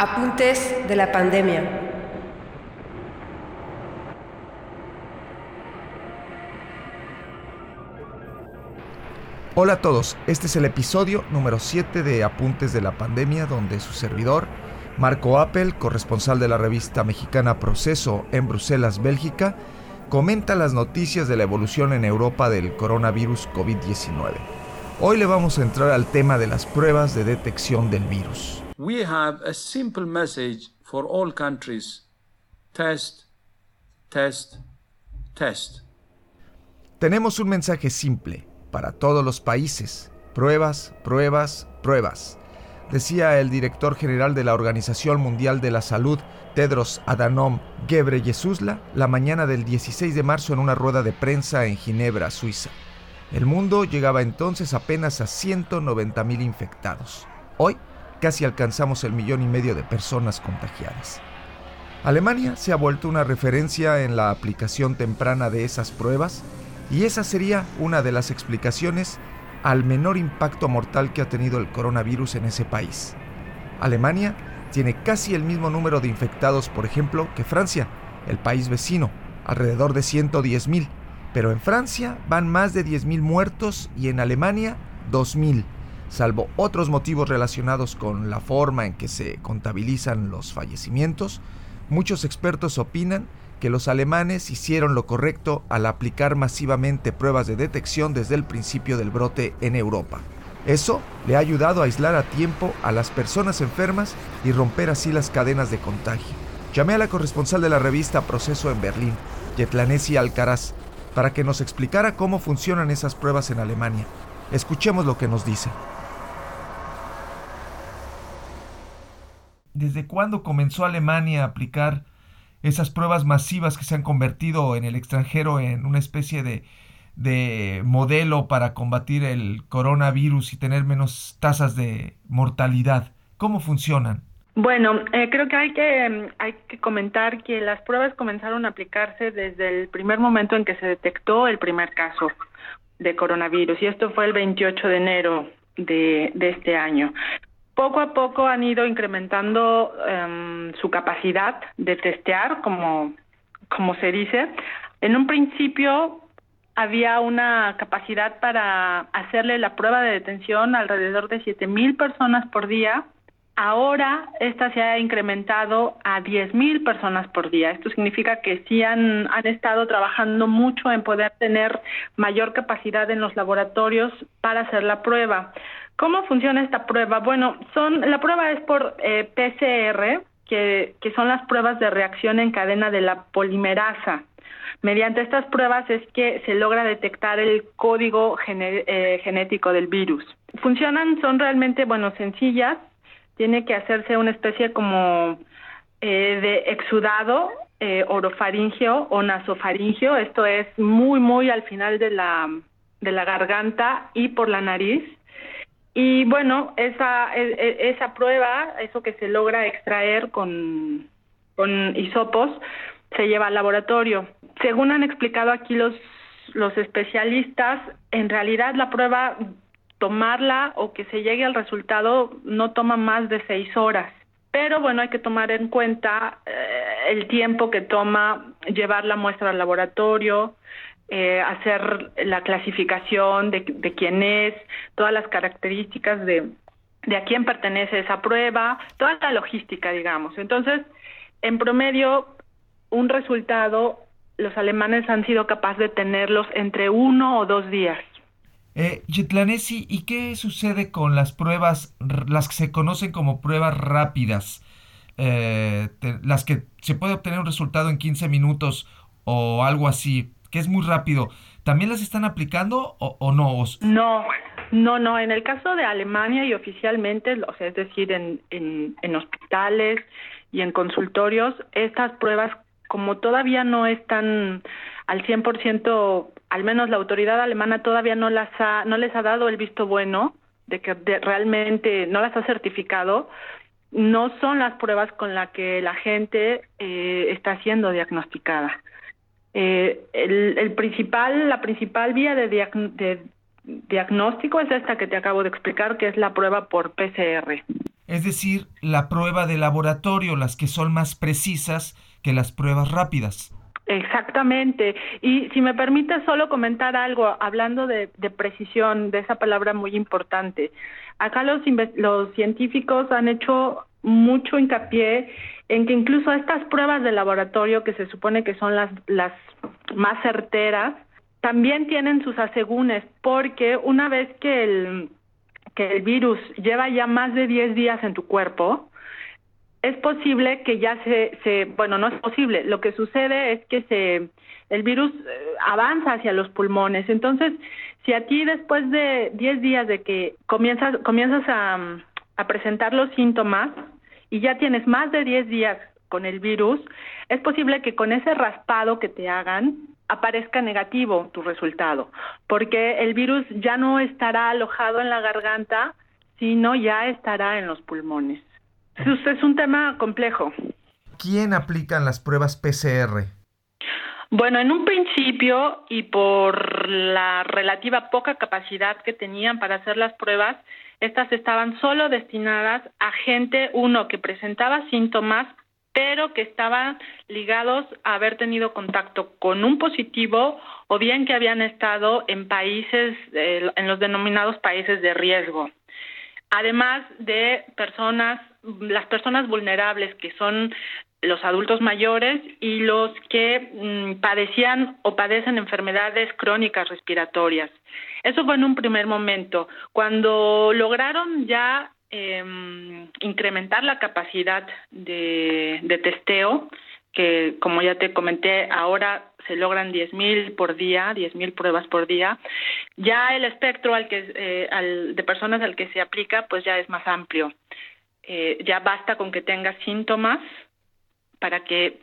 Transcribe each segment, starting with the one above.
Apuntes de la pandemia. Hola a todos, este es el episodio número 7 de Apuntes de la Pandemia, donde su servidor, Marco Appel, corresponsal de la revista mexicana Proceso en Bruselas, Bélgica, comenta las noticias de la evolución en Europa del coronavirus COVID-19. Hoy le vamos a entrar al tema de las pruebas de detección del virus. We have a simple message for all countries. Test, test, test. Tenemos un mensaje simple para todos los países. Pruebas, pruebas, pruebas. Decía el director general de la Organización Mundial de la Salud, Tedros Adhanom Ghebreyesus, la mañana del 16 de marzo en una rueda de prensa en Ginebra, Suiza. El mundo llegaba entonces apenas a 190 mil infectados. Hoy casi alcanzamos el millón y medio de personas contagiadas. Alemania se ha vuelto una referencia en la aplicación temprana de esas pruebas y esa sería una de las explicaciones al menor impacto mortal que ha tenido el coronavirus en ese país. Alemania tiene casi el mismo número de infectados, por ejemplo, que Francia, el país vecino, alrededor de 110.000, pero en Francia van más de 10.000 muertos y en Alemania 2.000 salvo otros motivos relacionados con la forma en que se contabilizan los fallecimientos, muchos expertos opinan que los alemanes hicieron lo correcto al aplicar masivamente pruebas de detección desde el principio del brote en Europa. Eso le ha ayudado a aislar a tiempo a las personas enfermas y romper así las cadenas de contagio. Llamé a la corresponsal de la revista Proceso en Berlín, Yetlanesi Alcaraz, para que nos explicara cómo funcionan esas pruebas en Alemania. Escuchemos lo que nos dice. ¿Desde cuándo comenzó Alemania a aplicar esas pruebas masivas que se han convertido en el extranjero en una especie de, modelo para combatir el coronavirus y tener menos tasas de mortalidad? ¿Cómo funcionan? Bueno, eh, creo que hay que hay que comentar que las pruebas comenzaron a aplicarse desde el primer momento en que se detectó el primer caso de coronavirus y esto fue el 28 de enero de, de este año poco a poco han ido incrementando em, su capacidad de testear, como, como se dice. En un principio había una capacidad para hacerle la prueba de detención alrededor de siete mil personas por día. Ahora esta se ha incrementado a diez mil personas por día. Esto significa que sí han, han estado trabajando mucho en poder tener mayor capacidad en los laboratorios para hacer la prueba. ¿Cómo funciona esta prueba? Bueno, son la prueba es por eh, PCR, que, que son las pruebas de reacción en cadena de la polimerasa. Mediante estas pruebas es que se logra detectar el código eh, genético del virus. Funcionan, son realmente, bueno, sencillas. Tiene que hacerse una especie como eh, de exudado eh, orofaringeo o nasofaringeo. Esto es muy, muy al final de la, de la garganta y por la nariz. Y bueno, esa, e, e, esa prueba, eso que se logra extraer con, con hisopos, se lleva al laboratorio. Según han explicado aquí los, los especialistas, en realidad la prueba, tomarla o que se llegue al resultado no toma más de seis horas. Pero bueno, hay que tomar en cuenta eh, el tiempo que toma llevar la muestra al laboratorio, eh, hacer la clasificación de, de quién es, todas las características de, de a quién pertenece esa prueba, toda la logística, digamos. Entonces, en promedio, un resultado, los alemanes han sido capaces de tenerlos entre uno o dos días. Eh, ¿y qué sucede con las pruebas, las que se conocen como pruebas rápidas? Eh, las que se puede obtener un resultado en 15 minutos o algo así que es muy rápido, ¿también las están aplicando o, no? No, no, no. En el caso de Alemania y oficialmente, o sea, es decir, en, en, hospitales y en consultorios, estas pruebas, como todavía no están al 100%, al menos la autoridad alemana todavía no las ha, no les ha dado el visto bueno de que realmente no las ha certificado, no son las pruebas con las que la gente eh, está siendo diagnosticada. Eh, el, principal, la principal vía de, de diagnóstico es esta que te acabo de explicar, que es la prueba por PCR. es decir, la prueba de laboratorio, las que son más precisas que las pruebas rápidas. Exactamente. Y si me permite solo comentar algo, hablando de, precisión, de esa palabra muy importante. Acá los, los científicos han hecho mucho hincapié en que incluso estas pruebas de laboratorio, que se supone que son las, las más certeras, también tienen sus asegúnes, porque una vez que el, que el virus lleva ya más de 10 días en tu cuerpo, es posible que ya se, se, bueno, no es posible, lo que sucede es que se, el virus eh, avanza hacia los pulmones. Entonces, si a ti después de 10 días de que comienzas, comienzas a, a presentar los síntomas y ya tienes más de 10 días con el virus, es posible que con ese raspado que te hagan aparezca negativo tu resultado, porque el virus ya no estará alojado en la garganta, sino ya estará en los pulmones. Es un tema complejo. ¿Quién aplican las pruebas PCR? Bueno, en un principio y por la relativa poca capacidad que tenían para hacer las pruebas, estas estaban solo destinadas a gente, uno, que presentaba síntomas, pero que estaban ligados a haber tenido contacto con un positivo o bien que habían estado en países, eh, en los denominados países de riesgo. Además de personas las personas vulnerables, que son los adultos mayores y los que mm, padecían o padecen enfermedades crónicas respiratorias. Eso fue en un primer momento. Cuando lograron ya em, incrementar la capacidad de, de, testeo, que como ya te comenté, ahora se logran 10.000 por día, 10.000 pruebas por día, ya el espectro al que, eh, al, de personas al que se aplica pues ya es más amplio. Eh, ya basta con que tengas síntomas para que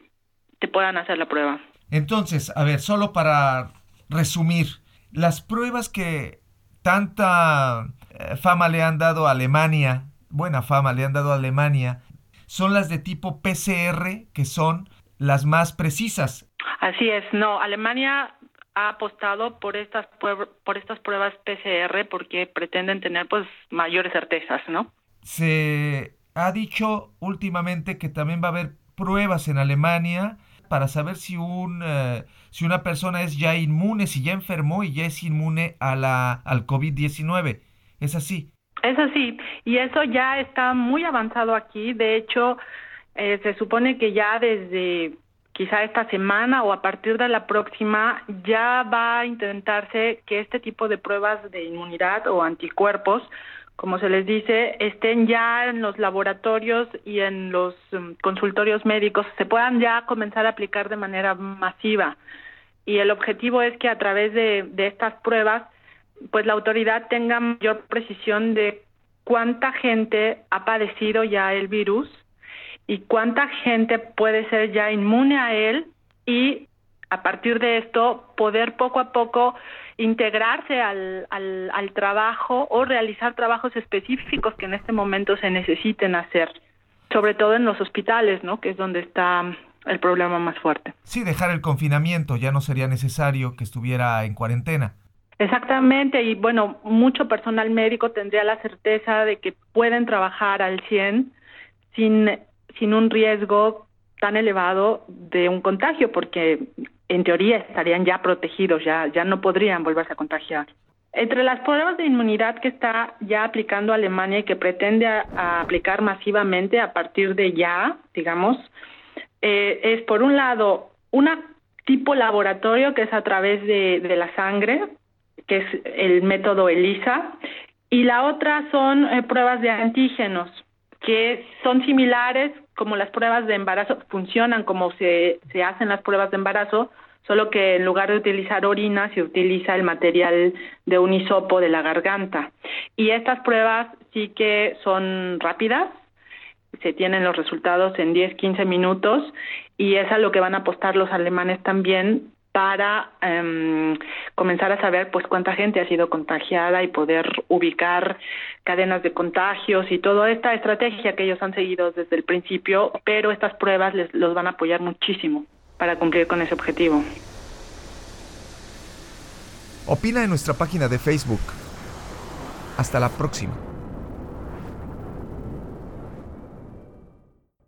te puedan hacer la prueba. Entonces, a ver, solo para resumir, las pruebas que tanta eh, fama le han dado a Alemania, buena fama le han dado a Alemania, son las de tipo PCR, que son las más precisas. Así es, no, Alemania ha apostado por estas por estas pruebas PCR porque pretenden tener pues mayores certezas, ¿no? Se ha dicho últimamente que también va a haber pruebas en Alemania para saber si un eh, si una persona es ya inmune, si ya enfermó y ya es inmune a la al COVID-19. ¿Es así? Es así, y eso ya está muy avanzado aquí. De hecho, eh, se supone que ya desde quizá esta semana o a partir de la próxima ya va a intentarse que este tipo de pruebas de inmunidad o anticuerpos como se les dice, estén ya en los laboratorios y en los um, consultorios médicos, se puedan ya comenzar a aplicar de manera masiva. Y el objetivo es que a través de, de estas pruebas, pues la autoridad tenga mayor precisión de cuánta gente ha padecido ya el virus y cuánta gente puede ser ya inmune a él y a partir de esto poder poco a poco integrarse al, al, al, trabajo o realizar trabajos específicos que en este momento se necesiten hacer, sobre todo en los hospitales, ¿no? que es donde está el problema más fuerte. Sí, dejar el confinamiento, ya no sería necesario que estuviera en cuarentena. Exactamente, y bueno, mucho personal médico tendría la certeza de que pueden trabajar al 100 sin, sin un riesgo tan elevado de un contagio, porque en teoría estarían ya protegidos, ya, ya no podrían volverse a contagiar. Entre las pruebas de inmunidad que está ya aplicando Alemania y que pretende aplicar masivamente a partir de ya, digamos, eh, es por un lado una tipo laboratorio que es a través de, de la sangre, que es el método ELISA, y la otra son eh, pruebas de antígenos, que son similares como las pruebas de embarazo funcionan como se, se hacen las pruebas de embarazo, solo que en lugar de utilizar orina se utiliza el material de un hisopo de la garganta. Y estas pruebas sí que son rápidas, se tienen los resultados en 10, 15 minutos y es a lo que van a apostar los alemanes también para em, comenzar a saber pues cuánta gente ha sido contagiada y poder ubicar cadenas de contagios y toda esta estrategia que ellos han seguido desde el principio, pero estas pruebas les los van a apoyar muchísimo para cumplir con ese objetivo. Opina en nuestra página de Facebook. Hasta la próxima.